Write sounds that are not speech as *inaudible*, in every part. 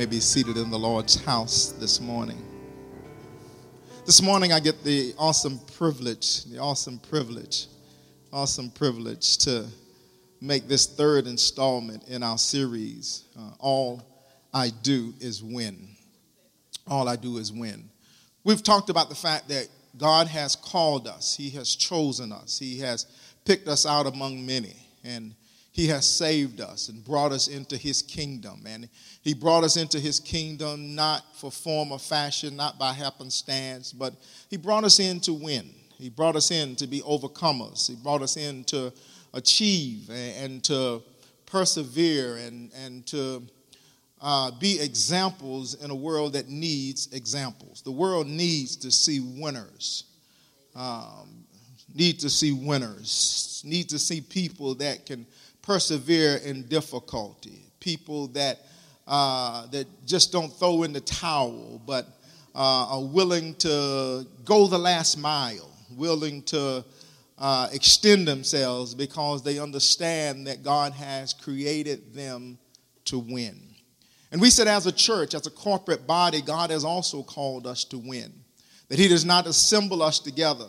may be seated in the Lord's house this morning. This morning, I get the awesome privilege, the awesome privilege, awesome privilege to make this third installment in our series, uh, All I Do Is Win. All I Do Is Win. We've talked about the fact that God has called us, He has chosen us, He has picked us out among many, and He has saved us and brought us into His kingdom. And He brought us into His kingdom not for form or fashion, not by happenstance, but He brought us in to win. He brought us in to be overcomers. He brought us in to achieve and, to persevere and, and to uh, be examples in a world that needs examples. The world needs to see winners. Um, need to see winners. Need to see people that can persevere in difficulty. People that uh, that just don't throw in the towel, but uh, are willing to go the last mile, willing to uh, extend themselves because they understand that God has created them to win. And we said, as a church, as a corporate body, God has also called us to win. That He does not assemble us together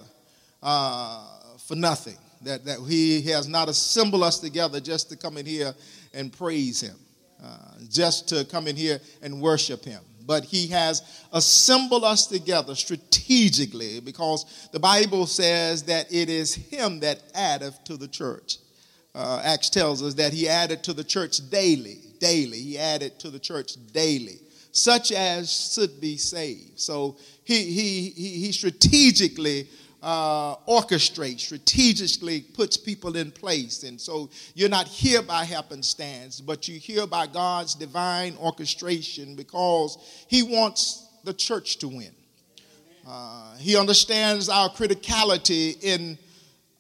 uh, for nothing. That, that he, has not assembled us together just to come in here and praise Him, uh, just to come in here and worship Him. But He has assembled us together strategically because the Bible says that it is Him that addeth to the church. Uh, Acts tells us that He added to the church daily daily. He added to the church daily, such as should be saved. So he, he, he, he strategically uh, orchestrates, strategically puts people in place. And so you're not here by happenstance, but you're here by God's divine orchestration because He wants the church to win. Uh, he understands our criticality in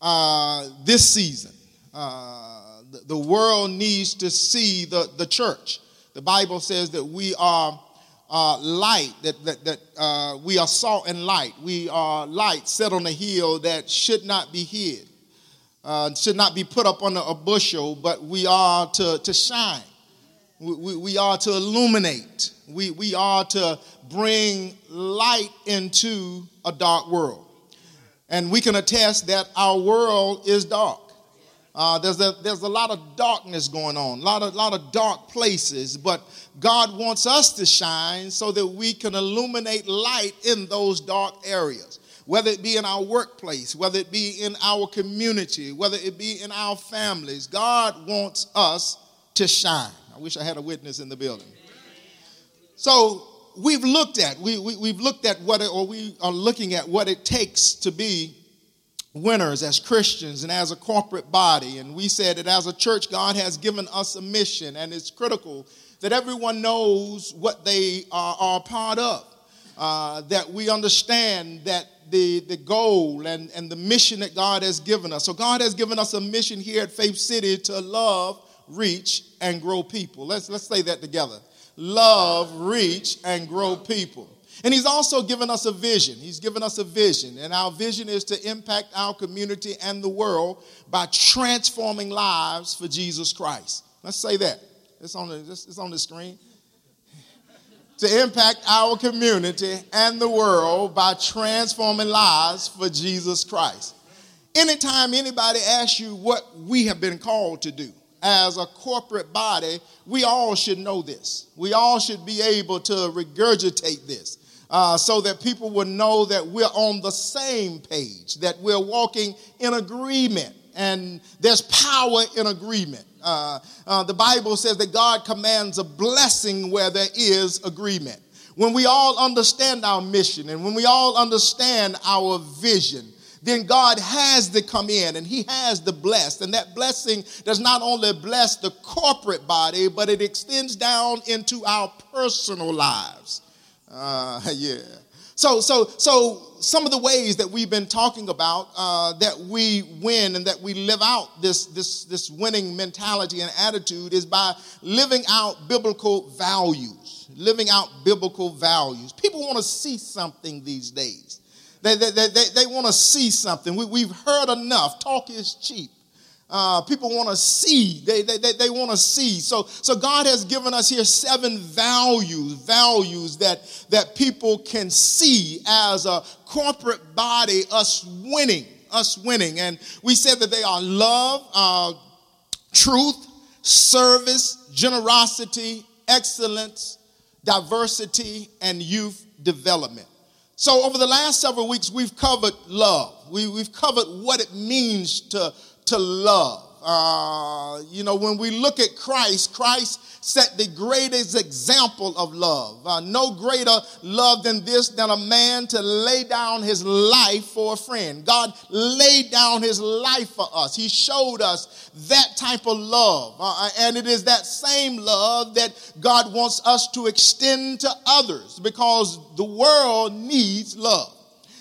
uh, this season. Uh, the world needs to see the, the church. The Bible says that we are uh, light, that, that, that uh, we are salt and light. We are light set on a hill that should not be hid, uh, should not be put up a, a bushel, but we are to, to shine. We, we, we are to illuminate. We, we are to bring light into a dark world. And we can attest that our world is dark. Uh, there's, a, there's a lot of darkness going on, a lot of, lot of dark places, but God wants us to shine so that we can illuminate light in those dark areas, whether it be in our workplace, whether it be in our community, whether it be in our families. God wants us to shine. I wish I had a witness in the building. So we've looked at, we, we, we've looked at what, it, or we are looking at what it takes to be winners as Christians and as a corporate body. And we said that as a church, God has given us a mission, and it's critical that everyone knows what they are, are part of. Uh, that we understand that the, the goal and, and the mission that God has given us. So, God has given us a mission here at Faith City to love, reach, and grow people. Let's, let's say that together love, reach, and grow people. And he's also given us a vision. He's given us a vision. And our vision is to impact our community and the world by transforming lives for Jesus Christ. Let's say that. It's on the, it's on the screen. *laughs* to impact our community and the world by transforming lives for Jesus Christ. Anytime anybody asks you what we have been called to do, as a corporate body, we all should know this. We all should be able to regurgitate this uh, so that people will know that we're on the same page, that we're walking in agreement, and there's power in agreement. Uh, uh, the Bible says that God commands a blessing where there is agreement. When we all understand our mission and when we all understand our vision, then God has to come in and He has to bless. And that blessing does not only bless the corporate body, but it extends down into our personal lives. Uh, *laughs* yeah. So, so, so some of the ways that we've been talking about uh, that we win and that we live out this, this, this winning mentality and attitude is by living out biblical values. Living out biblical values. People want to see something these days. They, they, they, they, they want to see something. We, we've heard enough. Talk is cheap. Uh, people want to see. They, they, they, they want to see. So, so God has given us here seven values, values that, that people can see as a corporate body, us winning, us winning. And we said that they are love, uh, truth, service, generosity, excellence, diversity, and youth development. So, over the last several weeks, we've covered love. We, have covered what it means to to love. Uh, you know, when we look at Christ, Christ set the greatest example of love. Uh, no greater love than this than a man to lay down his life for a friend. God laid down his life for us. He showed us that type of love. Uh, and it is that same love that God wants us to extend to others because the world needs love.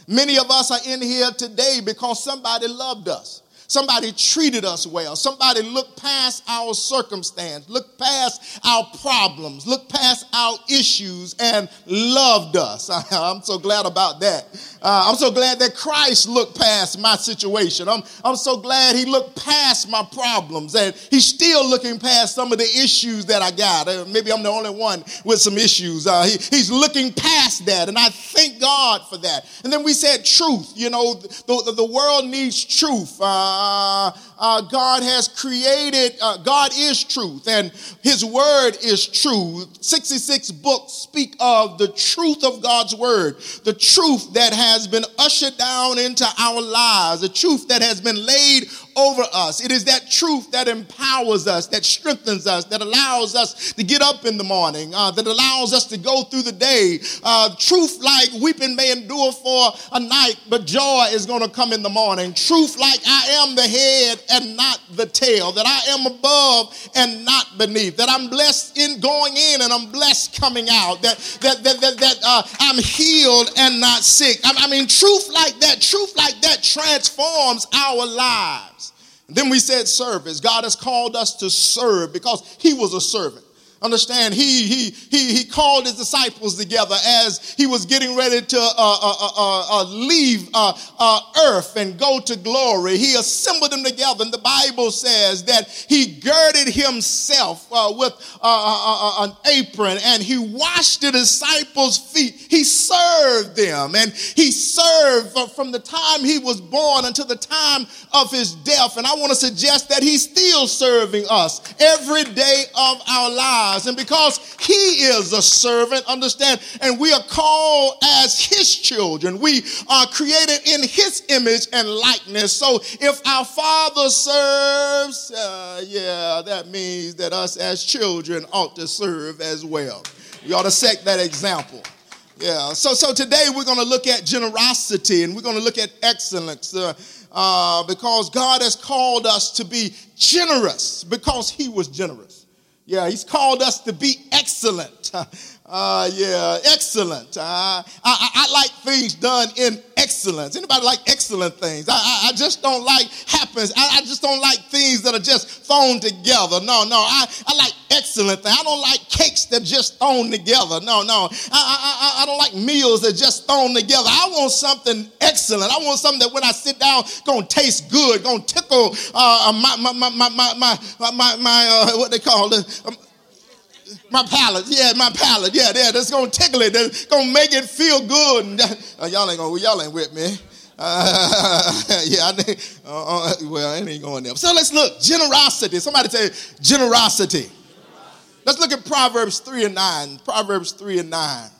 Many of us are in here today because somebody loved us. Somebody treated us well. Somebody looked past our circumstance, looked past our problems, looked past our issues, and loved us. *laughs* I'm so glad about that. Uh, I'm so glad that Christ looked past my situation. I'm, I'm so glad he looked past my problems and he's still looking past some of the issues that I got. Uh, maybe I'm the only one with some issues. Uh, he, he's looking past that, and I thank God for that. And then we said truth. You know, the, the, the world needs truth. Uh, uh, uh, God has created, uh, God is truth, and His Word is truth. 66 books speak of the truth of God's Word, the truth that has been ushered down into our lives, the truth that has been laid over us. It is that truth that empowers us, that strengthens us, that allows us to get up in the morning, uh, that allows us to go through the day. Uh, truth like weeping may endure for a night, but joy is going to come in the morning. Truth like I am the head and not the tail, that I am above and not beneath, that I'm blessed in going in and I'm blessed coming out, that, that, that, that, that uh, I'm healed and not sick. I, I mean, truth like that, truth like that transforms our lives. Then we said service. God has called us to serve because he was a servant. Understand, he, he, he, he called his disciples together as he was getting ready to uh, uh, uh, uh, uh leave uh, earth and go to glory. He assembled them together, and the Bible says that he girded himself with an apron and he washed the disciples' feet. He served them, and he served from the time he was born until the time of his death. And I want to suggest that he's still serving us every day of our lives lives. And because he is a servant, understand, and we are called as his children, we are created in his image and likeness. So if our father serves, uh, yeah, that means that us as children ought to serve as well. We ought to set that example. Yeah. So, so today we're going to look at generosity and we're going to look at excellence uh, uh, because God has called us to be generous because He was generous. Yeah, he's called us to be excellent. *laughs* Uh, yeah, excellent. Uh, I, I, I, like things done in excellence. Anybody like excellent things? I, I, I just don't like happens. I, just don't like things that are just thrown together. No, no. I, I like excellent things. I don't like cakes that just thrown together. No, no. I, I, I don't like meals that just thrown together. I want something excellent. I want something that when I sit down, gonna taste good, gonna tickle uh, my, my, my, my, my, my, my, my uh, what they call it. Um, my palate, yeah, my palate, yeah, yeah, that's gonna tickle it, that's gonna make it feel good. Uh, *laughs* y'all ain't gonna, y'all ain't with me. Uh, *laughs* yeah, I think, uh, uh, well, it ain't going there. So let's look, generosity. Somebody say generosity. Let's look at Proverbs 3 and 9. Proverbs 3 and 9.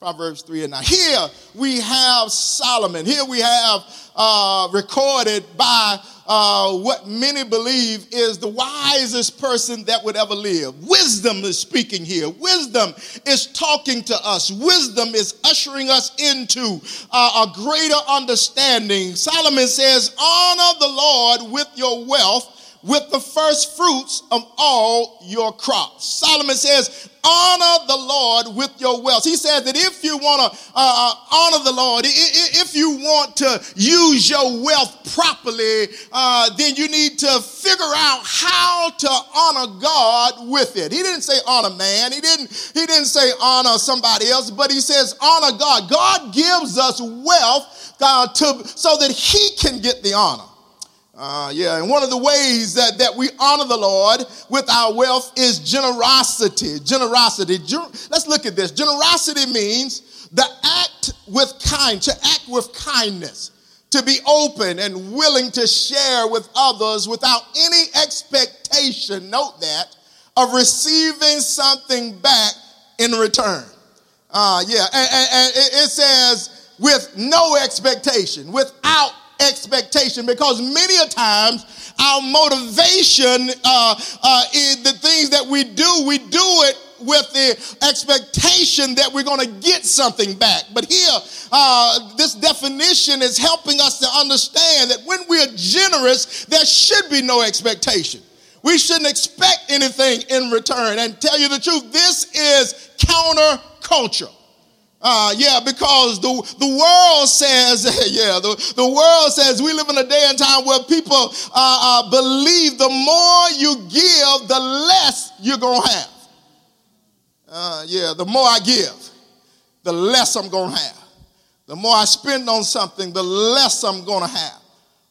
Proverbs 3 and 9. Here we have Solomon. Here we have uh, recorded by uh, what many believe is the wisest person that would ever live. Wisdom is speaking here. Wisdom is talking to us. Wisdom is ushering us into uh, a greater understanding. Solomon says, Honor the Lord with your wealth with the first fruits of all your crops. Solomon says, honor the Lord with your wealth. He says that if you want to uh, uh, honor the Lord, if you want to use your wealth properly, uh, then you need to figure out how to honor God with it. He didn't say honor man. He didn't. He didn't say honor somebody else. But he says honor God. God gives us wealth uh, to so that He can get the honor. Uh, yeah, and one of the ways that, that we honor the Lord with our wealth is generosity. Generosity. Let's look at this. Generosity means the act with kind, to act with kindness, to be open and willing to share with others without any expectation, note that, of receiving something back in return. Uh, yeah, and, and, and it says with no expectation, without expectation because many a times our motivation uh, uh, in the things that we do, we do it with the expectation that we're going to get something back. But here, uh, this definition is helping us to understand that when we're generous, there should be no expectation. We shouldn't expect anything in return. And tell you the truth, this is counterculture. Uh, yeah, because the, the world says, *laughs* yeah, the, the world says we live in a day and time where people uh, uh, believe the more you give, the less you're going to have. Uh, yeah, the more I give, the less I'm going to have. The more I spend on something, the less I'm going to have.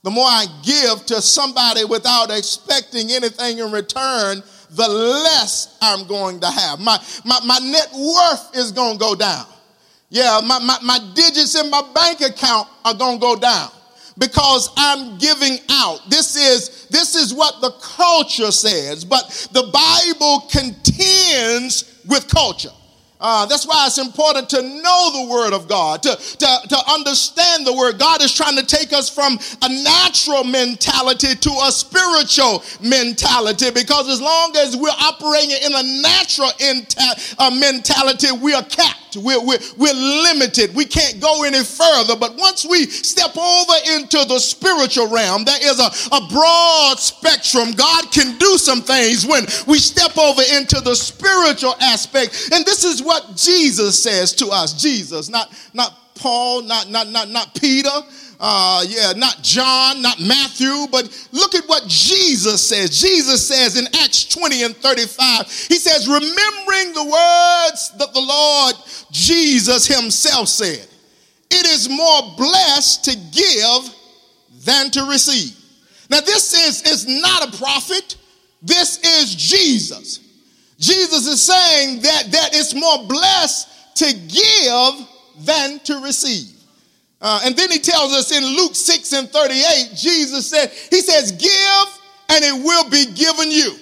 The more I give to somebody without expecting anything in return, the less I'm going to have. My, my, my net worth is going to go down. Yeah, my, my, my digits in my bank account are going to go down because I'm giving out. This is, this is what the culture says, but the Bible contends with culture. Uh, that's why it's important to know the Word of God, to, to, to understand the Word. God is trying to take us from a natural mentality to a spiritual mentality because as long as we're operating in a natural uh, mentality, we are capped, we're, we're, we're limited, we can't go any further. But once we step over into the spiritual realm, there is a, a broad spectrum. God can do some things when we step over into the spiritual aspect. And this is what Jesus says to us. Jesus, not, not Paul, not, not, not, not Peter, uh, yeah, not John, not Matthew, but look at what Jesus says. Jesus says in Acts 20 and 35, he says, remembering the words that the Lord Jesus himself said, it is more blessed to give than to receive. Now, this is, is not a prophet. This is Jesus. Jesus is saying that, that it's more blessed to give than to receive. Uh, and then he tells us in Luke 6 and 38, Jesus said, He says, Give and it will be given you.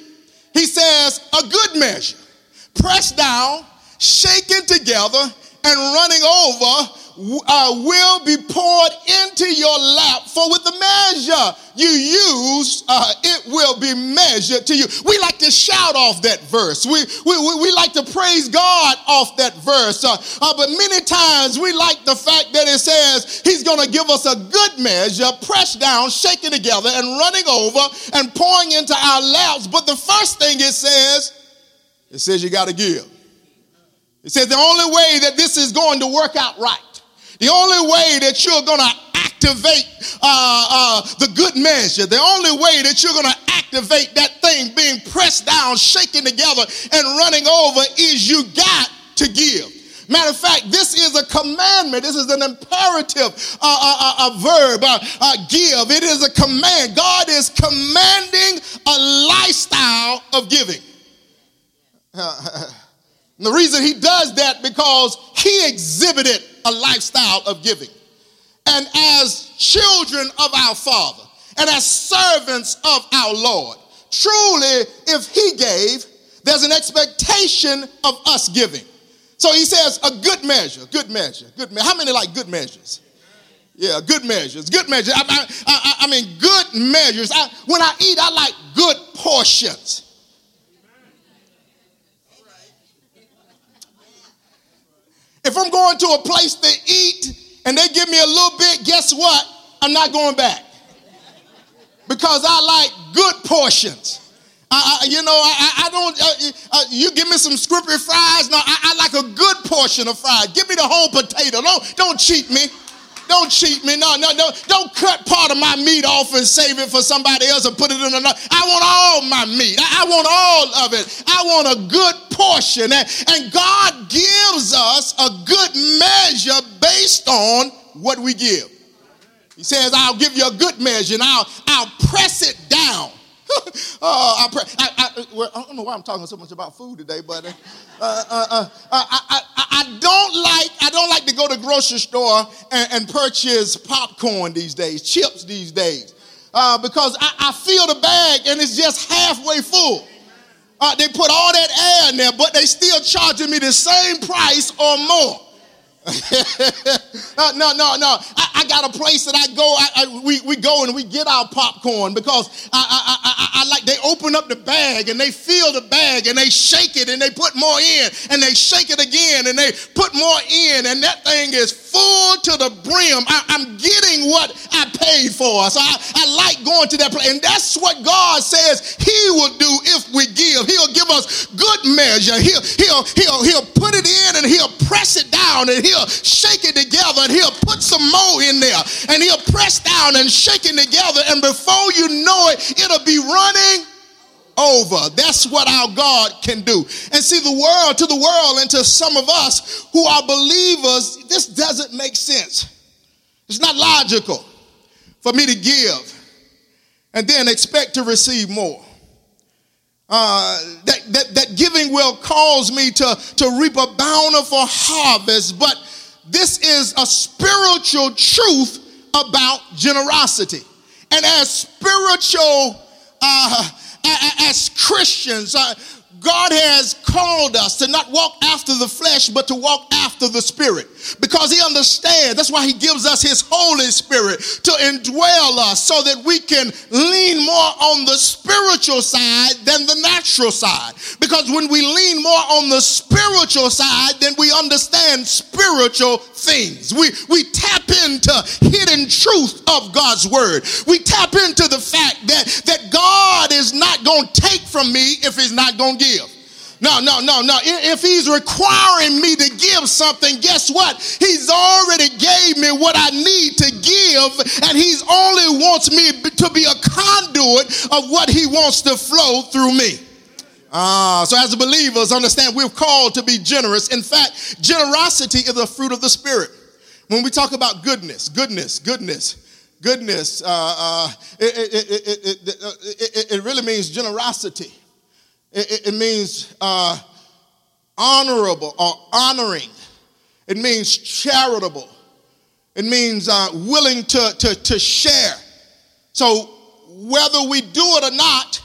He says, A good measure, pressed down, shaken together, and running over uh, will be poured into your lap. For with the measure you use, uh, it will be measured to you. We like to shout off that verse. We, we, we, we like to praise God off that verse. Uh, uh but many times we like the fact that it says He's going to give us a good measure, pressed down, shaken together, and running over and pouring into our laps. But the first thing it says, it says you got to give. It says the only way that this is going to work out right the only way that you're going to activate uh, uh, the good measure, the only way that you're going to activate that thing being pressed down, shaken together, and running over is you got to give. Matter of fact, this is a commandment. This is an imperative uh, uh, uh, verb, uh, uh, give. It is a command. God is commanding a lifestyle of giving. *laughs* the reason he does that because he exhibited a lifestyle of giving. And as children of our Father and as servants of our Lord, truly, if He gave, there's an expectation of us giving. So he says, a good measure, good measure, good measure. How many like good measures? Yeah, good measures, good measures. I, I, I, I mean, good measures. When I eat, I like good portions. If I'm going to a place to eat and they give me a little bit, guess what? I'm not going back. Because I like good portions. I, I, you know, I, I don't, uh, uh, you give me some scrippy fries. No, I, like a good portion of fries. Give me the whole potato. Don't, don't cheat me. Don't cheat me. No, no, no. Don't cut part of my meat off and save it for somebody else and put it in another. I want all my meat. I, want all of it. I want a good portion. And, and God gives us a good measure based on what we give. He says, I'll give you a good measure and I'll, I'll press it down. Uh, *laughs* I, pre- I, I, well, I, don't know why I'm talking so much about food today, but uh, uh, uh, uh I, I, don't like I don't like to go to grocery store and, and purchase popcorn these days, chips these days, uh, because I, feel the bag and it's just halfway full. they put all that air in there, but they still charging me the same price or more. *laughs* uh, no, no, no. I, I, got a place that I go. I, I, we, we go and we get our popcorn because I, I, I, like they up the bag and they fill the bag and they shake it and they put more in and they shake it again and they put more in and that thing is full to the brim. I, am getting what I paid for. So I, I like going to that place. And that's what God says He will do if we give. He'll give us good measure. He'll, he'll, he'll, he'll put it in and He'll press it down and He'll he'll shake it together and he'll put some more in there and he'll press down and shake it together. And before you know it, it'll be running over. That's what our God can do. And see, the world, to the world, and to some of us who are believers, this doesn't make sense. It's not logical for me to give and then expect to receive more. Uh, that, that, that giving will cause me to, to reap a bountiful harvest, but this is a spiritual truth about generosity. And as spiritual, uh, as Christians, uh, God has called us to not walk after the flesh, but to walk after the Spirit. Because He understands. That's why He gives us His Holy Spirit to indwell us so that we can lean more on the spiritual side than the natural side. Because when we lean more on the spiritual side, then we understand spiritual things. We, we tap into hidden truth of God's Word. We tap into the fact that, that God is not going to take from me if He's not going to give. No, no, no, no. If he's requiring me to give something, guess what? He's already gave me what I need to give, and he's only wants me to be a conduit of what he wants to flow through me. Ah, so as believers, understand we're called to be generous. In fact, generosity is a fruit of the Spirit. When we talk about goodness, goodness, goodness, goodness, uh, uh, it, it, it, it really means generosity. It, it means uh, honorable or honoring. It means charitable. It means uh, willing to, to, to share. So whether we do it or not,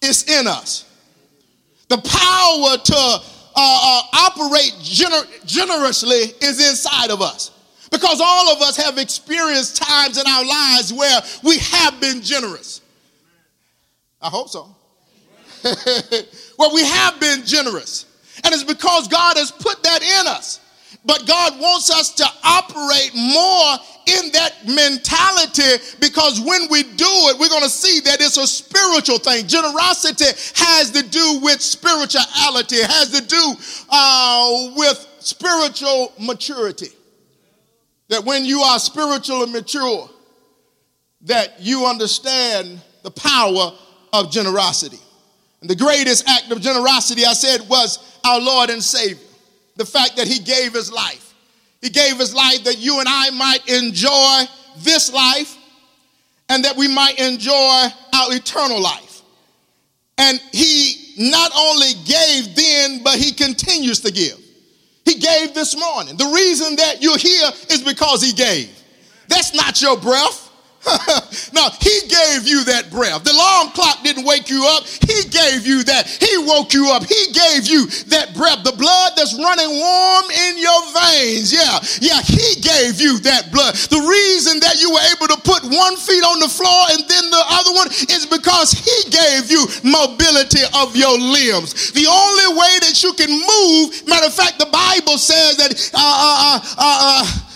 it's in us. The power to uh, uh, operate gener- generously is inside of us. Because all of us have experienced times in our lives where we have been generous. I hope so. Well, we have been generous. And it's because God has put that in us. But God wants us to operate more in that mentality because when we do it, we're going to see that it's a spiritual thing. Generosity has to do with spirituality, it has to do uh, with spiritual maturity. That when you are spiritually mature, that you understand the power of generosity. And the greatest act of generosity, I said, was our Lord and Savior. The fact that He gave His life. He gave His life that you and I might enjoy this life and that we might enjoy our eternal life. And He not only gave then, but He continues to give. He gave this morning. The reason that you're here is because He gave. That's not your breath. *laughs* now, he gave you that breath. The alarm clock didn't wake you up. He gave you that. He woke you up. He gave you that breath. The blood that's running warm in your veins. Yeah, yeah, he gave you that blood. The reason that you were able to put one feet on the floor and then the other one is because he gave you mobility of your limbs. The only way that you can move, matter of fact, the Bible says that uh, uh, uh, uh, uh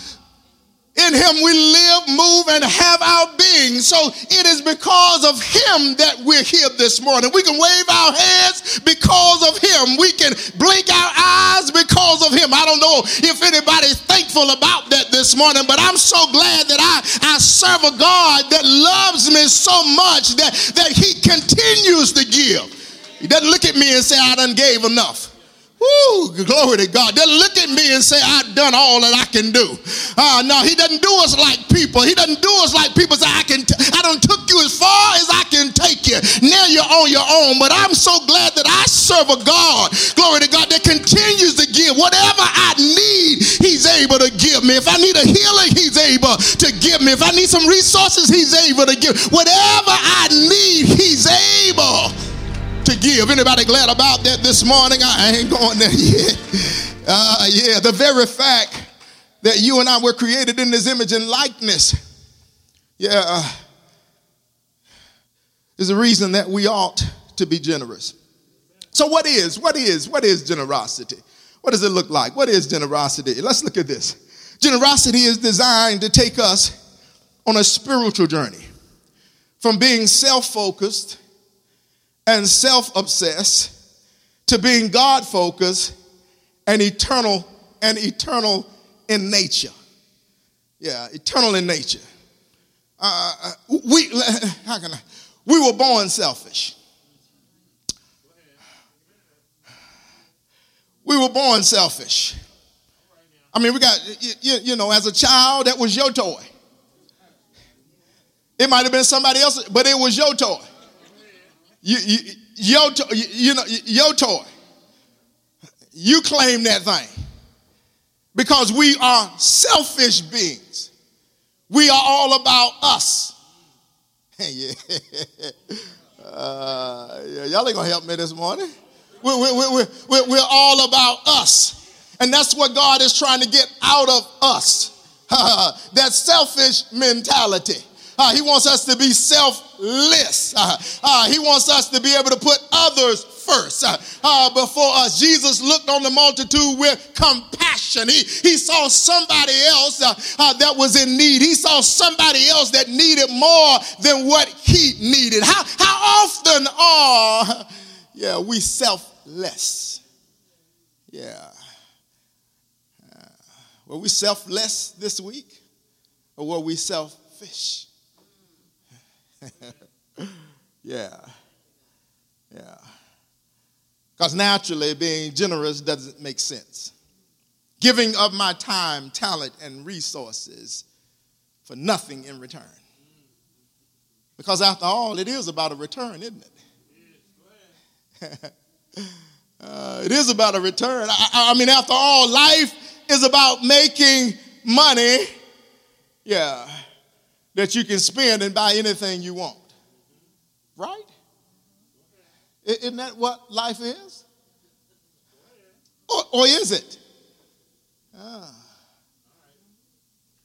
in him we live, move, and have our being. So it is because of him that we're here this morning. We can wave our hands because of him. We can blink our eyes because of him. I don't know if anybody's thankful about that this morning, but I'm so glad that I, I serve a God that loves me so much that, that he continues to give. He doesn't look at me and say, I done gave enough. Woo, glory to God. They'll look at me and say, I've done all that I can do. Uh, no, he doesn't do us like people. He doesn't do us like people say, I can, t- I don't took you as far as I can take you. Now you're on your own. But I'm so glad that I serve a God, glory to God, that continues to give. Whatever I need, he's able to give me. If I need a healing, he's able to give me. If I need some resources, he's able to give. Whatever I need, he's able to give. Anybody glad about that this morning? I ain't going there *laughs* yet. Uh, yeah, the very fact that you and I were created in this image and likeness, yeah, uh, is a reason that we ought to be generous. So, what is, what is, what is generosity? What does it look like? What is generosity? Let's look at this. Generosity is designed to take us on a spiritual journey from being self focused and self obsessed to being God focused and eternal and eternal in nature. Yeah, eternal in nature. Uh, uh we, *laughs* how can I? We were born selfish. We were born selfish. I mean, we got, you, you know, as a child, that was your toy. It might have been somebody else, but it was your toy. You, you, your, you know, your toy. You claim that thing. Because we are selfish beings. We are all about us. *laughs* yeah. Uh, yeah. Y'all ain't gonna help me this morning. We're, we're, we're, we're, all about us. And that's what God is trying to get out of us. *laughs* that selfish mentality. Uh, he wants us to be selfless. Uh, uh, he wants us to be able to put others first before us. Jesus looked on the multitude with compassion. He, he saw somebody else that was in need. He saw somebody else that needed more than what he needed. How, how often are yeah, we selfless? Yeah. were we selfless this week? Or were we selfish? *laughs* yeah. Yeah. Because naturally, being generous doesn't make sense. Giving of my time, talent, and resources for nothing in return. Because after all, it is about a return, isn't it? *laughs* uh, it is about a return. I, I mean, after all, life is about making money. Yeah that you can spend and buy anything you want. Right? Isn't that what life is? Or, or is it? Ah.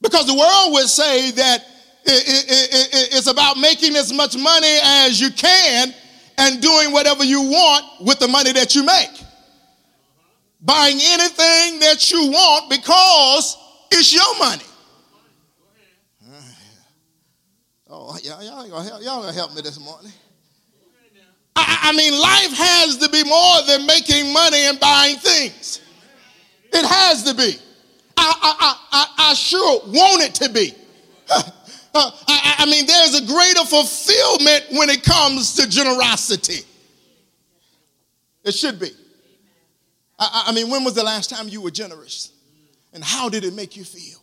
Because the world would say that it, it, it, it's about making as much money as you can and doing whatever you want with the money that you make. Buying anything that you want because it's your money. Oh, y'all, y'all ain't gonna help, y'all gonna help me this morning. I, I mean, life has to be more than making money and buying things. It has to be. I, I, I, I sure want it to be. *laughs* Uh, I, I, mean, there's a greater fulfillment when it comes to generosity. It should be. I, I mean, when was the last time you were generous? And how did it make you feel?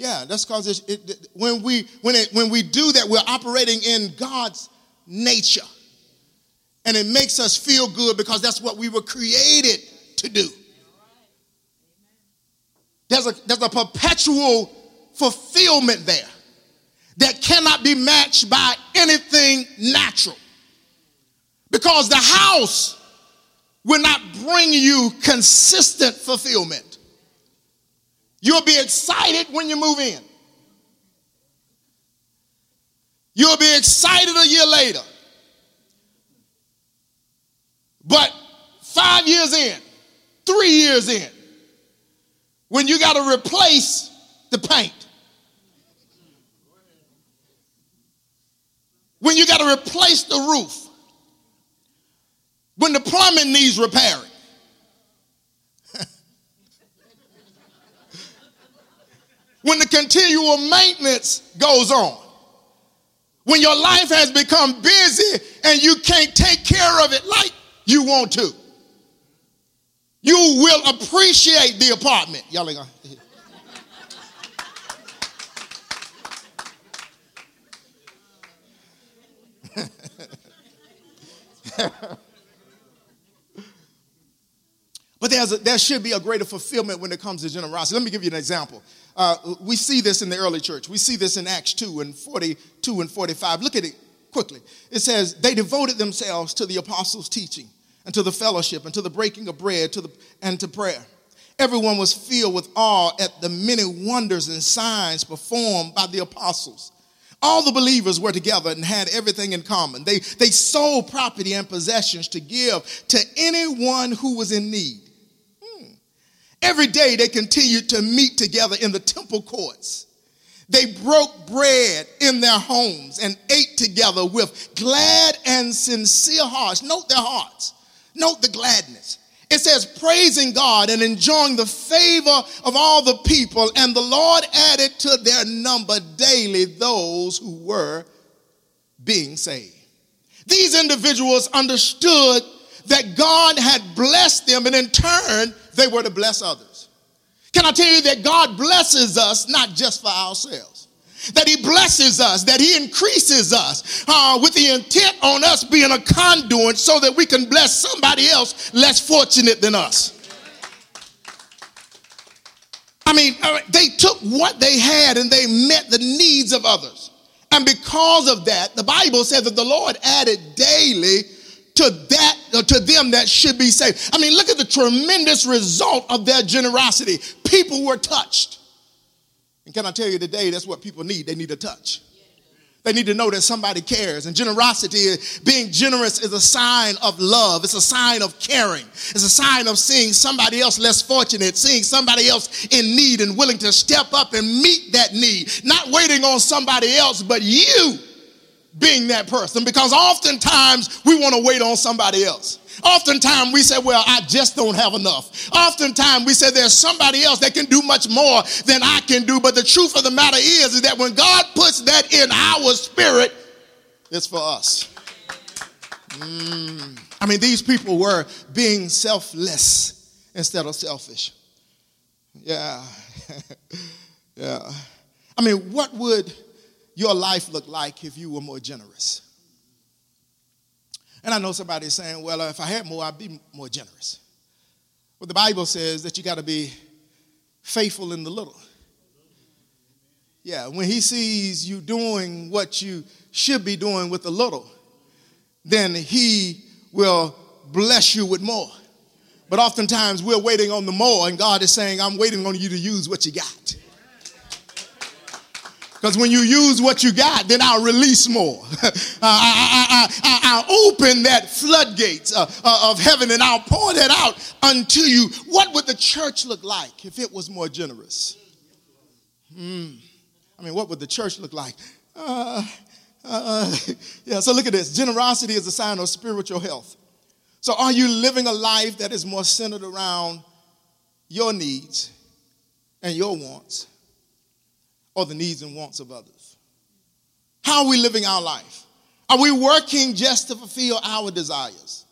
Yeah, that's because it, it, when we when it, when we do that, we're operating in God's nature, and it makes us feel good because that's what we were created to do. There's a there's a perpetual fulfillment there that cannot be matched by anything natural, because the house will not bring you consistent fulfillment. You'll be excited when you move in. You'll be excited a year later. But five years in, three years in, when you got to replace the paint, when you got to replace the roof, when the plumbing needs repairing, when the continual maintenance goes on. When your life has become busy and you can't take care of it like you want to. You will appreciate the apartment. Y'all ain't gonna. *laughs* but there's a, there should be a greater fulfillment when it comes to generosity. Let me give you an example. Uh, we see this in the early church. We see this in Acts 2 and 42 and 45. Look at it quickly. It says, They devoted themselves to the apostles' teaching and to the fellowship and to the breaking of bread to the, and to prayer. Everyone was filled with awe at the many wonders and signs performed by the apostles. All the believers were together and had everything in common. They, they sold property and possessions to give to anyone who was in need. Every day they continued to meet together in the temple courts. They broke bread in their homes and ate together with glad and sincere hearts. Note their hearts. Note the gladness. It says, praising God and enjoying the favor of all the people, and the Lord added to their number daily those who were being saved. These individuals understood that God had blessed them, and in turn, they were to bless others. Can I tell you that God blesses us not just for ourselves? that he blesses us, that he increases us uh, with the intent on us being a conduit so that we can bless somebody else less fortunate than us. I mean, they took what they had and they met the needs of others. And because of that, the Bible says that the Lord added daily to that uh, to them that should be saved. I mean, look at the tremendous result of their generosity. People were touched. And can I tell you today, that's what people need? They need a touch. They need to know that somebody cares. And generosity, being generous, is a sign of love. It's a sign of caring. It's a sign of seeing somebody else less fortunate, seeing somebody else in need and willing to step up and meet that need. Not waiting on somebody else, but you being that person. Because oftentimes we want to wait on somebody else. Oftentimes we say, Well, I just don't have enough. Oftentimes we say there's somebody else that can do much more than I can do. But the truth of the matter is, is that when God puts that in our spirit, it's for us. Mm. I mean, these people were being selfless instead of selfish. Yeah. *laughs* yeah. I mean, what would your life look like if you were more generous? And I know somebody's saying, well, if I had more, I'd be more generous. Well, the Bible says that you got to be faithful in the little. Yeah, when he sees you doing what you should be doing with the little, then he will bless you with more. But oftentimes we're waiting on the more, and God is saying, I'm waiting on you to use what you got. Because when you use what you got, then I'll release more. *laughs* uh, I, will open that floodgates uh, uh, of heaven and I'll pour that out unto you. What would the church look like if it was more generous? Hmm. I mean, what would the church look like? Uh, uh, *laughs* yeah, so look at this. Generosity is a sign of spiritual health. So, are you living a life that is more centered around your needs and your wants or the needs and wants of others? How are we living our life? Are we working just to fulfill our desires?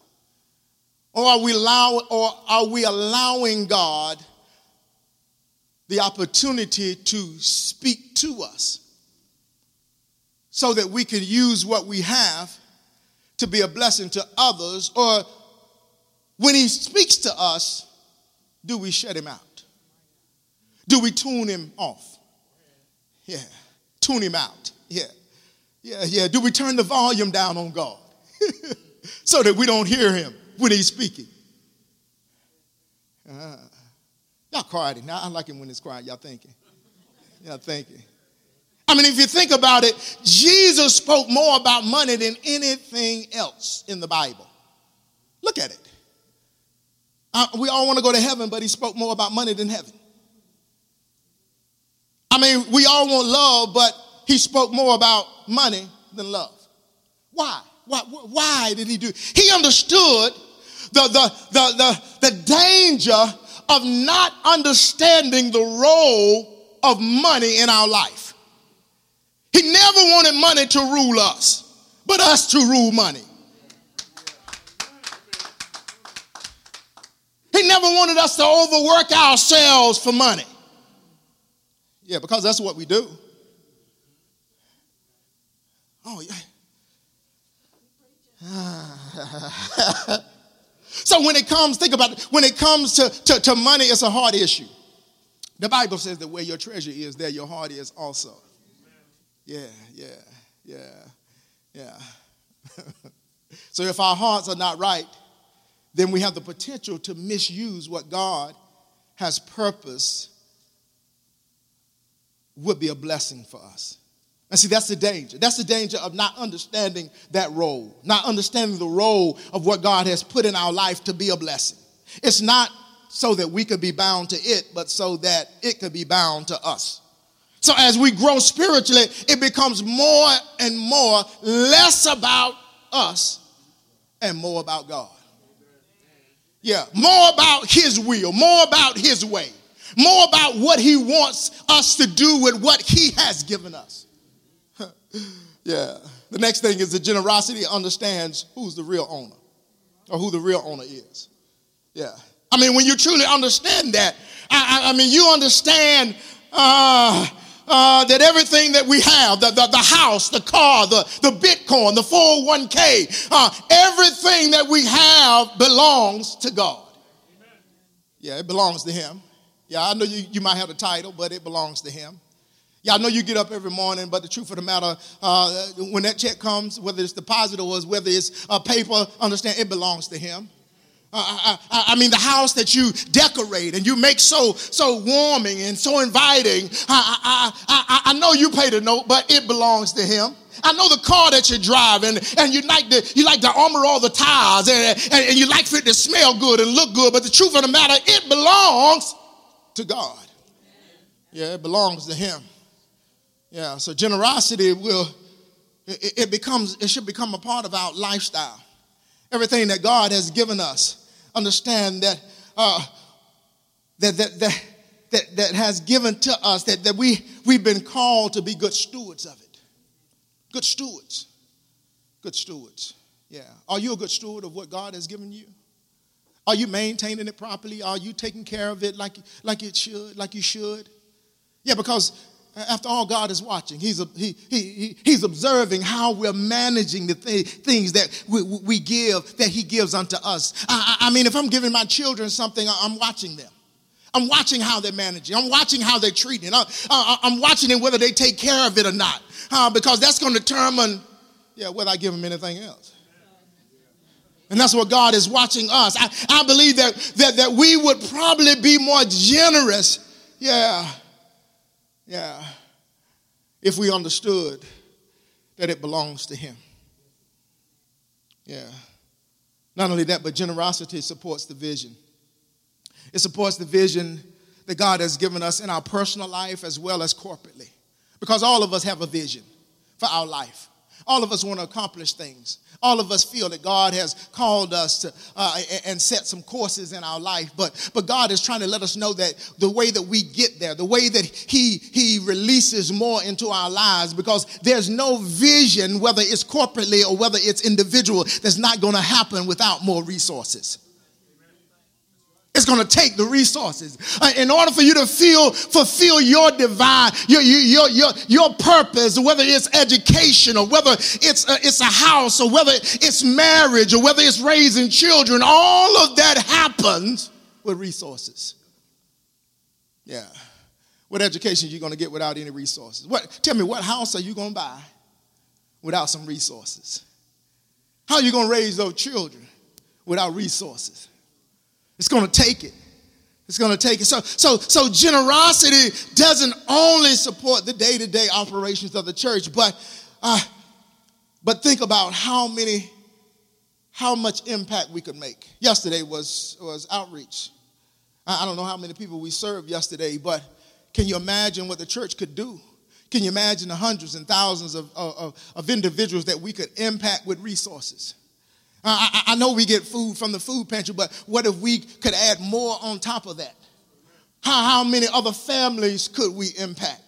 Or are we, allow, or are we allowing God the opportunity to speak to us so that we can use what we have to be a blessing to others? Or when He speaks to us, do we shut Him out? Do we tune Him off? Yeah. Tune him out. Yeah. Yeah, yeah. Do we turn the volume down on God *laughs* so that we don't hear him when he's speaking? Uh, y'all quiet now. I like it when it's quiet. Y'all thinking. Y'all thinking. I mean, if you think about it, Jesus spoke more about money than anything else in the Bible. Look at it. Uh, we all want to go to heaven, but he spoke more about money than heaven. I mean, we all want love, but he spoke more about money than love. Why? Why, why did he do? He understood the, the, the, the, the danger of not understanding the role of money in our life. He never wanted money to rule us, but us to rule money. He never wanted us to overwork ourselves for money. Yeah, because that's what we do. Oh, yeah. *laughs* so when it comes, think about it, when it comes to, to, to money, it's a hard issue. The Bible says that where your treasure is, there your heart is also. Yeah, yeah, yeah, yeah. *laughs* so if our hearts are not right, then we have the potential to misuse what God has purpose would be a blessing for us. And see, that's the danger. That's the danger of not understanding that role, not understanding the role of what God has put in our life to be a blessing. It's not so that we could be bound to it, but so that it could be bound to us. So as we grow spiritually, it becomes more and more less about us and more about God. Yeah, more about His will, more about His way, more about what He wants us to do with what He has given us. *laughs* yeah. The next thing is the generosity understands who's the real owner or who the real owner is. Yeah. I mean, when you truly understand that, I, I, I mean, you understand uh, uh, that everything that we have, the, the, the, house, the car, the, the Bitcoin, the 401k, uh, everything that we have belongs to God. Yeah, it belongs to Him. Yeah, I know you, you might have a title, but it belongs to Him. Yeah, I know you get up every morning, but the truth of the matter, uh, when that check comes, whether it's deposit or whether it's a paper, understand it belongs to Him. Uh, I, I, mean, the house that you decorate and you make so so warming and so inviting. I, I, I, know you paid a note, but it belongs to him. I know the car that you're driving, and you like to you like to Armor All the tires, and, and, and you like for it to smell good and look good. But the truth of the matter, it belongs to God. Yeah, it belongs to Him. Yeah, so generosity will it, it becomes it should become a part of our lifestyle everything that God has given us, understand that uh, that, that, that, that, that has given to us, that, that we, we've been called to be good stewards of it. Good stewards. Good stewards. Yeah. Are you a good steward of what God has given you? Are you maintaining it properly? Are you taking care of it like, like it should, like you should? Yeah, because after all, God is watching. He's, he, he, he's observing how we're managing the th- things that we, we, give, that He gives unto us. I, I, mean, if I'm giving my children something, I'm watching them. I'm watching how they're managing. I'm watching how they're treating. I'm, I'm watching them whether they take care of it or not, uh, because that's going to determine, yeah, whether I give them anything else. And that's what God is watching us. I, I believe that, that, that we would probably be more generous, yeah, yeah, if we understood that it belongs to Him. Yeah. Not only that, but generosity supports the vision. It supports the vision that God has given us in our personal life as well as corporately. Because all of us have a vision for our life. All of us want to accomplish things. All of us feel that God has called us to, uh, and set some courses in our life, but, but God is trying to let us know that the way that we get there, the way that he, he releases more into our lives, because there's no vision, whether it's corporately or whether it's individual, that's not going to happen without more resources. It's going to take the resources. Uh, in order for you to feel, fulfill your divine, your, your, your, your purpose, whether it's education or whether it's a, it's a house or whether it's marriage or whether it's raising children, all of that happens with resources. Yeah. What education are you going to get without any resources? What, tell me, what house are you going to buy without some resources? How are you going to raise those children without resources? It's going to take it. It's going to take it. So, so, so generosity doesn't only support the day-to-day operations of the church, but, uh, but think about how many, how much impact we could make. Yesterday was was outreach. I, I don't know how many people we served yesterday, but can you imagine what the church could do? Can you imagine the hundreds and thousands of, of, of individuals that we could impact with resources? I, I, know we get food from the food pantry, but what if we could add more on top of that? How, how many other families could we impact?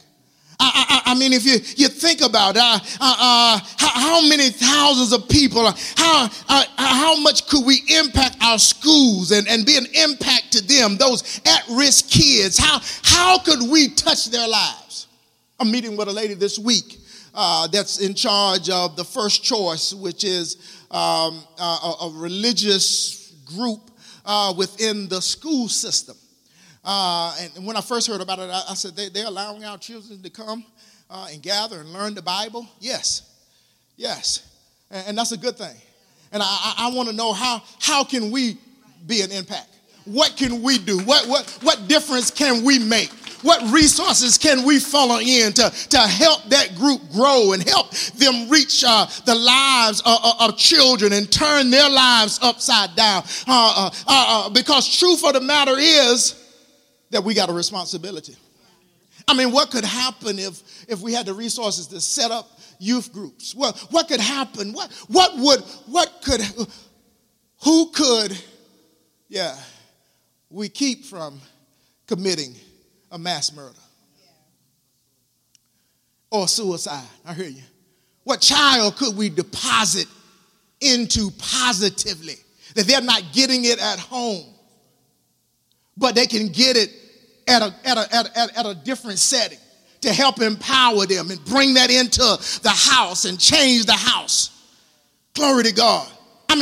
I, I, I mean, if you, you think about it, uh, uh, uh how, how, many thousands of people, uh, how, uh, how much could we impact our schools and, and be an impact to them, those at risk kids? How, how could we touch their lives? I'm meeting with a lady this week uh, that's in charge of the First Choice, which is um, a, a, religious group within the school system. Uh, and when I first heard about it, I, I said, they, are allowing our children to come uh, and gather and learn the Bible? Yes. Yes. And, and that's a good thing. And I, I, I want to know how, how can we be an impact? What can we do? What, what, what difference can we make? What resources can we follow in to, to help that group grow and help them reach uh, the lives of, of, children and turn their lives upside down? Uh, uh, uh, uh because truth of the matter is, that we got a responsibility. I mean, what could happen if, if we had the resources to set up youth groups? Well, what could happen? What, what would, what could, who could, yeah, we keep from committing a mass murder or suicide? I hear you. What child could we deposit into positively that they're not getting it at home, but they can get it at a, at a, at a, at a different setting to help empower them and bring that into the house and change the house. Glory to God.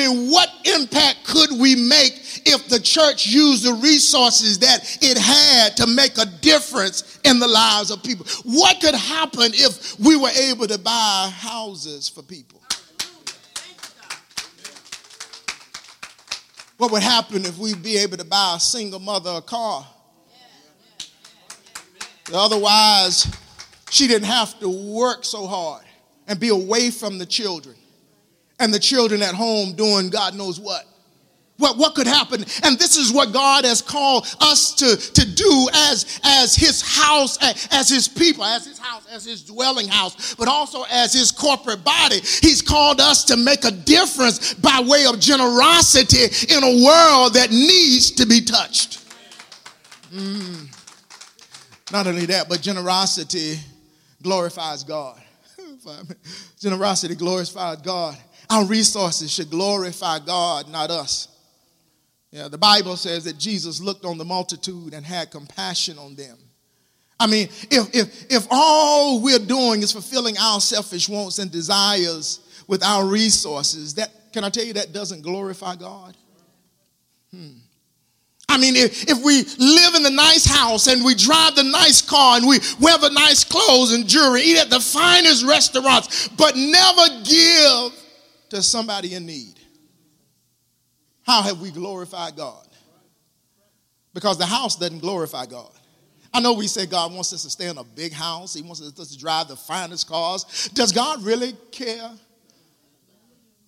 What impact could we make if the church used the resources that it had to make a difference in the lives of people? What could happen if we were able to buy houses for people? What would happen if we'd be able to buy a single mother a car? Otherwise, she didn't have to work so hard and be away from the children and the children at home doing God knows what. What, what could happen? And this is what God has called us to, to do as, as his house, as his people, as his house, as his dwelling house, but also as his corporate body. He's called us to make a difference by way of generosity in a world that needs to be touched. Mm. Not only that, but generosity glorifies God. *laughs* generosity glorifies God. Our resources should glorify God, not us. Yeah, the Bible says that Jesus looked on the multitude and had compassion on them. I mean, if, if, if all we're doing is fulfilling our selfish wants and desires with our resources, that can I tell you that doesn't glorify God? Hmm. I mean, if, if we live in the nice house and we drive the nice car and we wear the nice clothes and jewelry, eat at the finest restaurants, but never give to somebody in need, how have we glorified God? Because the house doesn't glorify God. I know we say God wants us to stay in a big house, He wants us to drive the finest cars. Does God really care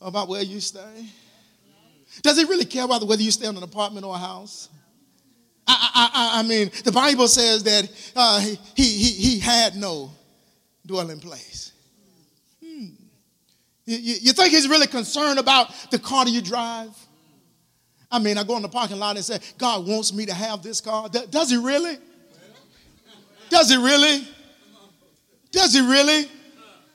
about where you stay? Does he really care about whether you stay in an apartment or a house? I, I, I mean, the Bible says that uh, he, he, he had no dwelling place. You, you think he's really concerned about the car that you drive? I mean, I go in the parking lot and say, God wants me to have this car. Does he really? Does he really? Does he really?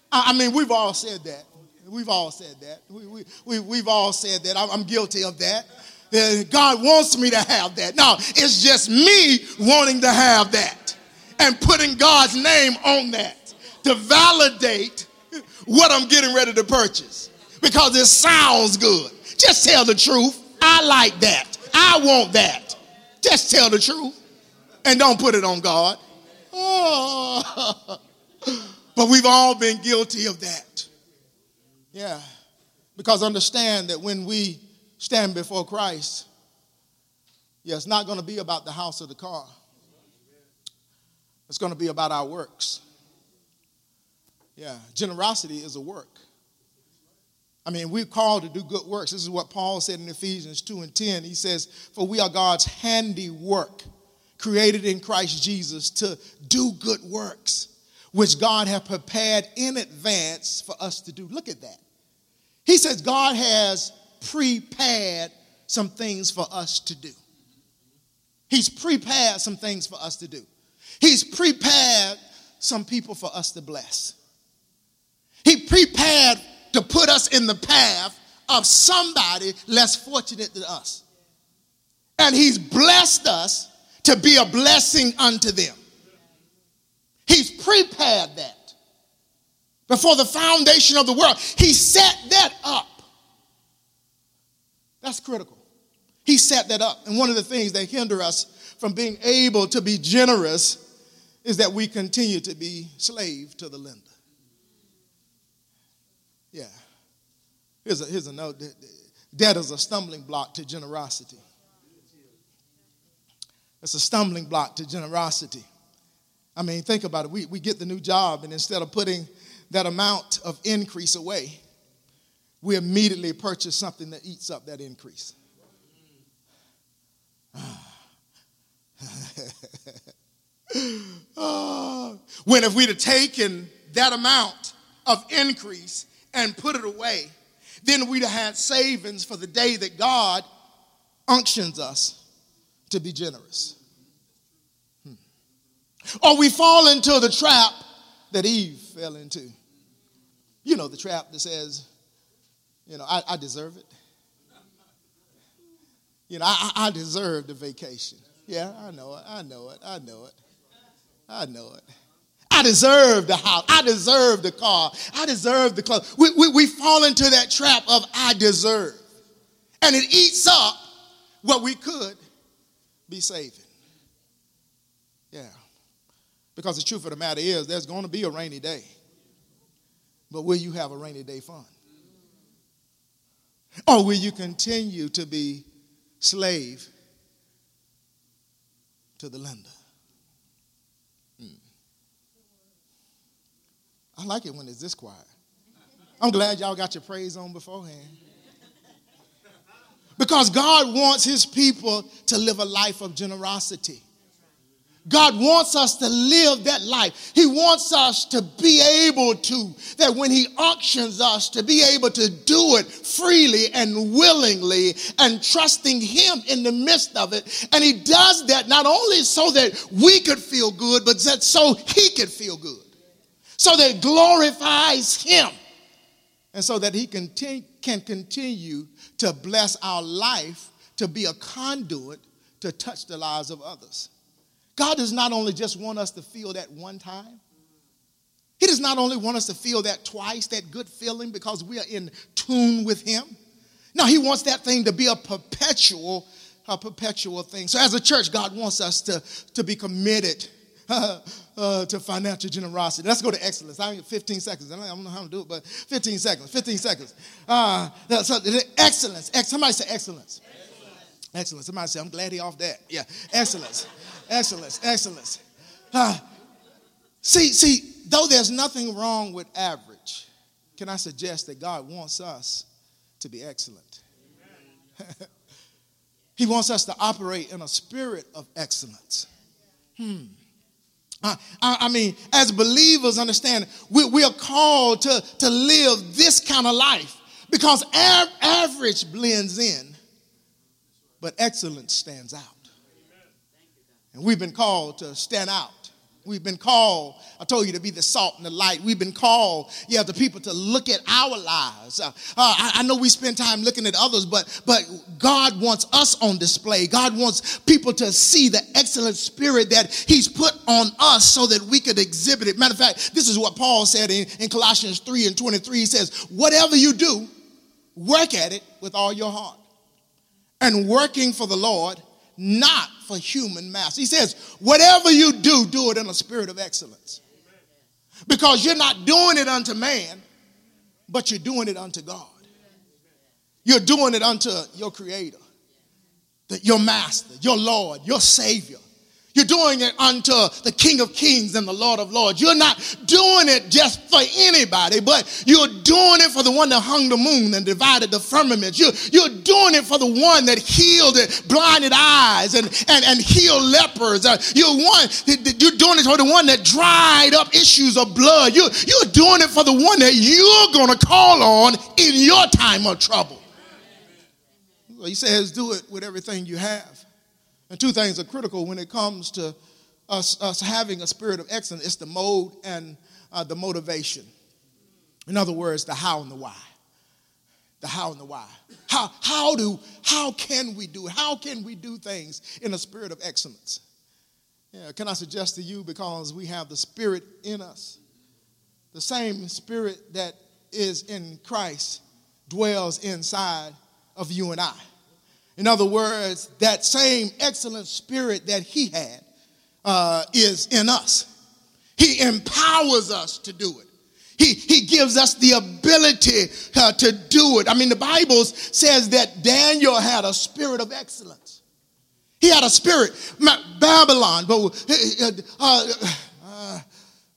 I mean, we've all said that. We've all said that. We, we, we, we've all said that. I'm guilty of that. Uh, God wants me to have that. No, it's just me wanting to have that and putting God's name on that to validate what I'm getting ready to purchase because it sounds good. Just tell the truth. I like that. I want that. Just tell the truth and don't put it on God. Oh. *laughs* But we've all been guilty of that. Yeah. Because understand that when we stand before Christ, yeah, it's not going to be about the house or the car. It's going to be about our works. Yeah, generosity is a work. I mean, we're called to do good works. This is what Paul said in Ephesians 2 and 10. He says, For we are God's handiwork, created in Christ Jesus to do good works, which God has prepared in advance for us to do. Look at that. He says, God has prepared some things for us to do. He's prepared some things for us to do. He's prepared some people for us to bless. He prepared to put us in the path of somebody less fortunate than us. And He's blessed us to be a blessing unto them. He's prepared that before the foundation of the world. He set that up. That's critical. He set that up. And one of the things that hinder us from being able to be generous is that we continue to be slave to the lender. Yeah. Here's a, here's a note. Debt is a stumbling block to generosity. It's a stumbling block to generosity. I mean, think about it. We, we get the new job, and instead of putting that amount of increase away, we immediately purchase something that eats up that increase. *laughs* Ah. when if we'd have taken that amount of increase and put it away, then we'd have had savings for the day that God unctions us to be generous. Hmm. Or we fall into the trap that Eve fell into. You know, the trap that says, you know, I, I deserve it. You know, I, I deserve the vacation. Yeah, I know it. I know it. I know it. I know it. I deserve the house. I deserve the car. I deserve the clothes. We, we, we fall into that trap of I deserve. And it eats up what we could be saving. Yeah. Because the truth of the matter is, there's going to be a rainy day. But will you have a rainy day fund? Or will you continue to be slave to the lender? I like it when it's this quiet. I'm glad y'all got your praise on beforehand. Because God wants his people to live a life of generosity. God wants us to live that life. He wants us to be able to, that when He unctions us, to be able to do it freely and willingly and trusting Him in the midst of it. And He does that not only so that we could feel good, but that so He could feel good. So that glorifies Him. And so that He can, can continue to bless our life to be a conduit to touch the lives of others. God does not only just want us to feel that one time, He does not only want us to feel that twice, that good feeling because we are in tune with Him. No, He wants that thing to be a perpetual, a perpetual thing. So as a church, God wants us to, to be committed *laughs* uh, to financial generosity. Let's go to excellence. I have 15 seconds. I don't know how to do it, but 15 seconds. 15 seconds. Uh, so excellence. Somebody say excellence. Excellence. excellence. Somebody say, I'm glad he off that. Yeah, excellence excellence, excellence. Uh, see, see, though there's nothing wrong with average, can I suggest that God wants us to be excellent? *laughs* he wants us to operate in a spirit of excellence. Hmm. I, I, mean, as believers, understand we, we are called to, to live this kind of life because av- average blends in, but excellence stands out. And we've been called to stand out. We've been called, I told you, to be the salt and the light. We've been called, yeah, the people to look at our lives. Uh, uh, I, I, know we spend time looking at others, but, but God wants us on display. God wants people to see the excellent spirit that He's put on us so that we could exhibit it. Matter of fact, this is what Paul said in, in Colossians 3 and 23. He says, Whatever you do, work at it with all your heart. And working for the Lord not for human master. He says, whatever you do, do it in a spirit of excellence. Because you're not doing it unto man, but you're doing it unto God. You're doing it unto your creator, your master, your Lord, your Savior. You're doing it unto the King of Kings and the Lord of Lords. You're not doing it just for anybody, but you're doing it for the one that hung the moon and divided the firmament. You're, you're doing it for the one that healed blinded eyes and, and, and healed lepers. Uh, you're, one, you're doing it for the one that dried up issues of blood. You're, you're doing it for the one that you're going to call on in your time of trouble. He says, do it with everything you have. And two things are critical when it comes to us, us having a spirit of excellence, it's the mode and uh, the motivation. In other words, the how and the why. The how and the why. How, how, do, how can we do? How can we do things in a spirit of excellence? Yeah, can I suggest to you because we have the spirit in us, the same spirit that is in Christ dwells inside of you and I. In other words, that same excellent spirit that he had uh, is in us. He empowers us to do it. He, he gives us the ability uh, to do it. I mean, the Bible says that Daniel had a spirit of excellence. He had a spirit. Babylon, but uh, uh,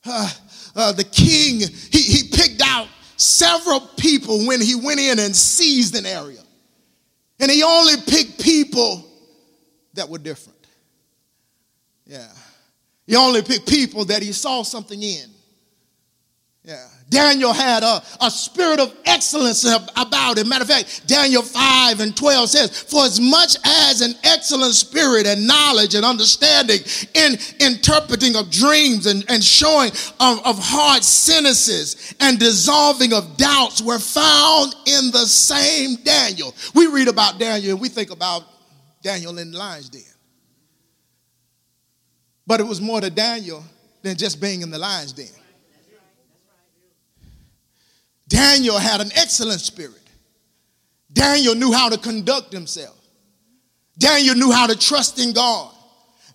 uh, uh, the king, he, he picked out several people when he went in and seized an area. And he only picked people that were different. Yeah. He only picked people that he saw something in. Yeah. Daniel had a, a spirit of excellence about him. Matter of fact, Daniel 5 and 12 says, For as much as an excellent spirit and knowledge and understanding in interpreting of dreams and, and showing of, of hard sentences and dissolving of doubts were found in the same Daniel. We read about Daniel and we think about Daniel in the lion's den. But it was more to Daniel than just being in the lion's den. Daniel had an excellent spirit. Daniel knew how to conduct himself. Daniel knew how to trust in God.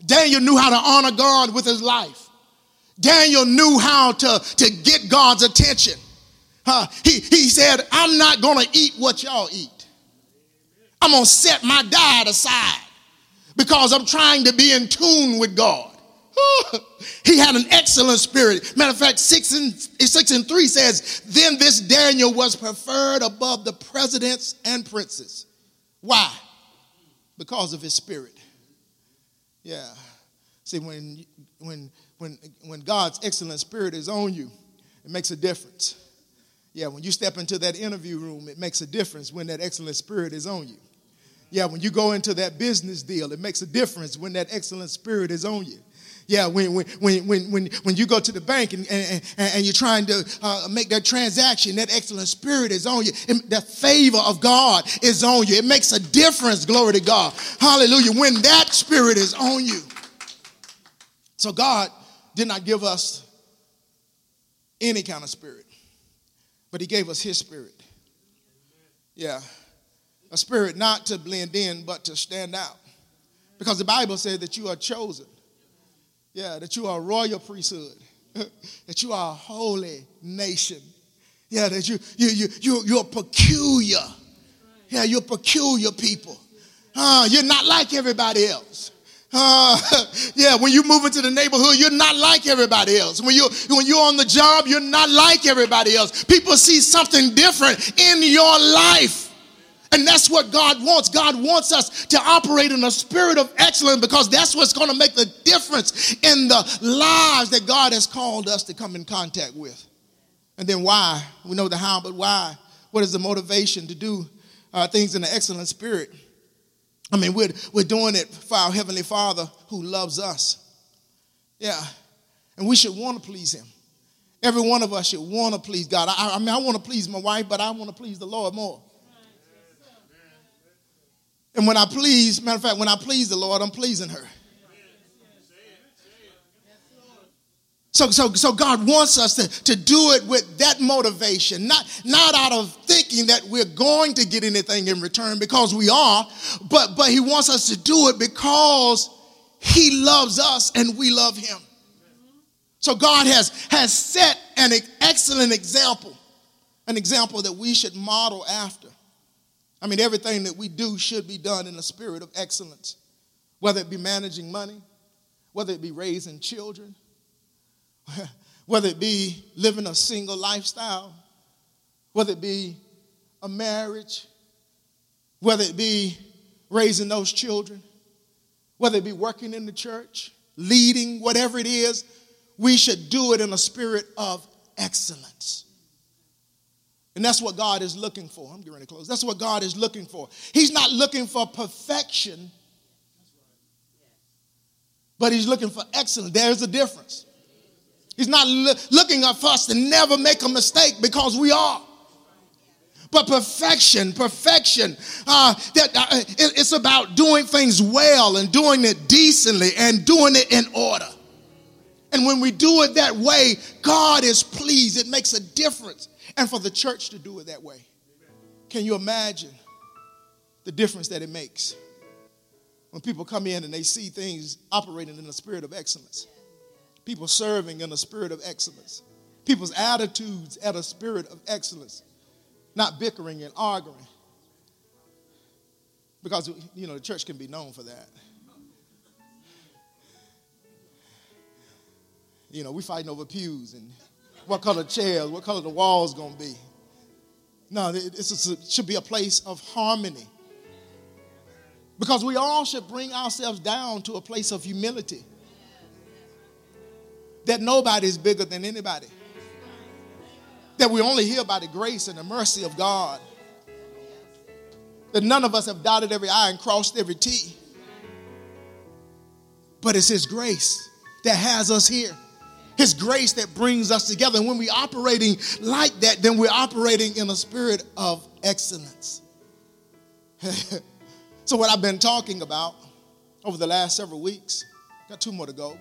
Daniel knew how to honor God with his life. Daniel knew how to, to get God's attention. He, he said, I'm not going to eat what y'all eat. I'm going to set my diet aside because I'm trying to be in tune with God. *laughs* he had an excellent spirit. Matter of fact, six and six and three says, Then this Daniel was preferred above the presidents and princes. Why? Because of his spirit. Yeah. See, when when when when God's excellent spirit is on you, it makes a difference. Yeah, when you step into that interview room, it makes a difference when that excellent spirit is on you. Yeah, when you go into that business deal, it makes a difference when that excellent spirit is on you. Yeah, when, when, when, when, when you go to the bank and, and, and you're trying to uh, make that transaction, that excellent spirit is on you. The favor of God is on you. It makes a difference, glory to God. Hallelujah. When that spirit is on you. So God did not give us any kind of spirit, but He gave us His spirit. Yeah. A spirit not to blend in, but to stand out. Because the Bible said that you are chosen yeah, that you are a royal priesthood, *laughs* that you are a holy nation. Yeah, that you, you, you, you, you're peculiar. Yeah, you're peculiar people. Uh, you're not like everybody else. Uh, *laughs* yeah, when you move into the neighborhood, you're not like everybody else. When you when you're on the job, you're not like everybody else. People see something different in your life. And that's what God wants. God wants us to operate in a spirit of excellence because that's what's going to make the difference in the lives that God has called us to come in contact with. And then why? We know the how, but why? What is the motivation to do uh, things in an excellent spirit? I mean, we're, we're doing it for our Heavenly Father who loves us. Yeah. And we should want to please Him. Every one of us should want to please God. I, I mean, I want to please my wife, but I want to please the Lord more. And when I please, matter of fact, when I please the Lord, I'm pleasing her. So, so, so God wants us to, to do it with that motivation, not, not out of thinking that we're going to get anything in return because we are, but, but He wants us to do it because He loves us and we love Him. So God has, has set an excellent example, an example that we should model after. I mean, everything that we do should be done in a spirit of excellence, whether it be managing money, whether it be raising children, *laughs* whether it be living a single lifestyle, whether it be a marriage, whether it be raising those children, whether it be working in the church, leading, whatever it is, we should do it in a spirit of excellence. And that's what God is looking for. I'm getting ready to close. That's what God is looking for. He's not looking for perfection, but he's looking for excellence. There's a difference. He's not lo- looking for us to never make a mistake because we are. But perfection, perfection, uh, that uh, it, it's about doing things well and doing it decently and doing it in order. And when we do it that way, God is pleased. It makes a difference. And for the church to do it that way, can you imagine the difference that it makes when people come in and they see things operating in a spirit of excellence? People serving in a spirit of excellence. People's attitudes at a spirit of excellence not bickering and arguing. Because, you know, the church can be known for that. You know, we're fighting over pews and what color chairs, what color the walls gonna be. No, it should be a place of harmony. Because we all should bring ourselves down to a place of humility. That nobody is bigger than anybody that we only hear by the grace and the mercy of God. That none of us have dotted every I and crossed every T. But it's His grace that has us here. His grace that brings us together. And when we're operating like that, then we're operating in a spirit of excellence. *laughs* so, what I've been talking about over the last several weeks, got two more to go,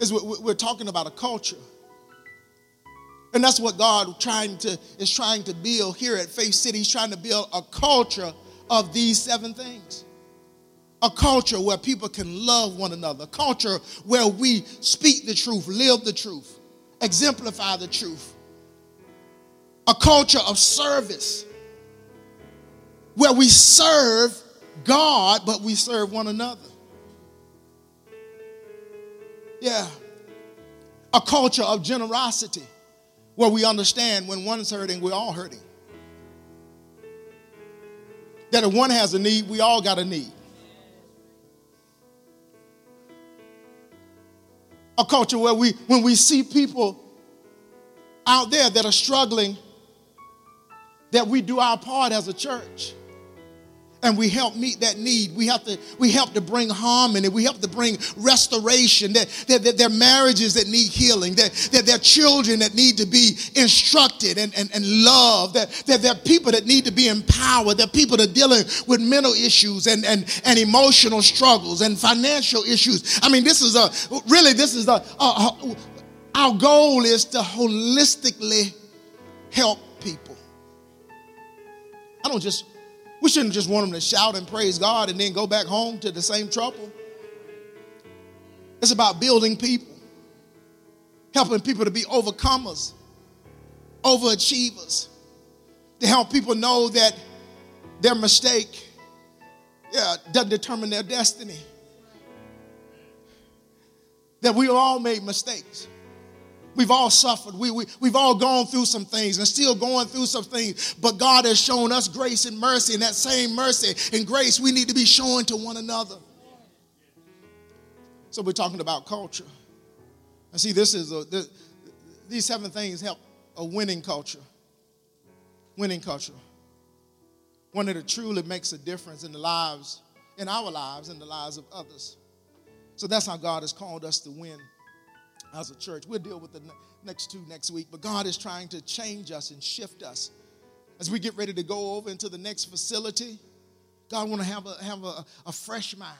is we're talking about a culture and that's what God trying to, is trying to build here at Faith City. He's trying to build a culture of these seven things. A culture where people can love one another. A culture where we speak the truth, live the truth, exemplify the truth. A culture of service where we serve God, but we serve one another. Yeah. A culture of generosity where we understand when one's hurting, we're all hurting. That if one has a need, we all got a need. A culture where we, when we see people out there that are struggling, that we do our part as a church and we help meet that need. We have to, we help to bring harmony. We help to bring restoration. That, that, that there are marriages that need healing. That, that there are children that need to be instructed and, and, and loved. That, that there are people that need to be empowered. Are people that are dealing with mental issues and, and, and emotional struggles and financial issues. I mean, this is a, really, this is a, a, a our goal is to holistically help people. I don't just we shouldn't just want them to shout and praise God and then go back home to the same trouble. It's about building people, helping people to be overcomers, overachievers, to help people know that their mistake yeah, doesn't determine their destiny. That we all made mistakes. We've all suffered. We, we, we've all gone through some things and still going through some things. But God has shown us grace and mercy. And that same mercy and grace we need to be showing to one another. So we're talking about culture. And see, this is a, these seven things help a winning culture. Winning culture. One that truly makes a difference in the lives, in our lives, and the lives of others. So that's how God has called us to win as a church. We'll deal with the next two next week, but God is trying to change us and shift us. As we get ready to go over into the next facility, God want to have a, have a, a fresh mind.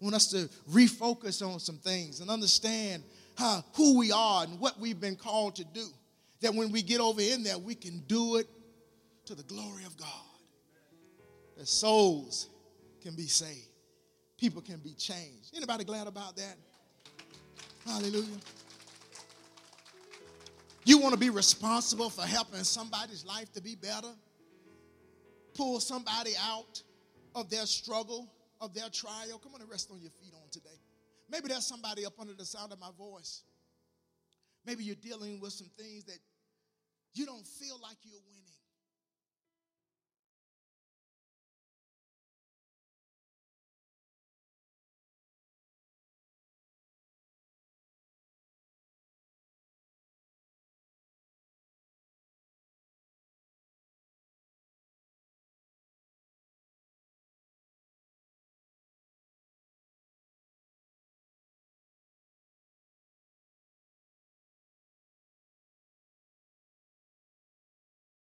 Want us to refocus on some things and understand who we are and what we've been called to do. That when we get over in there, we can do it to the glory of God. That souls can be saved. People can be changed. Anybody glad about that? Hallelujah. You want to be responsible for helping somebody's life to be better? Pull somebody out of their struggle, of their trial. Come on and rest on your feet on today. Maybe there's somebody up under the sound of my voice. Maybe you're dealing with some things that you don't feel like you're winning.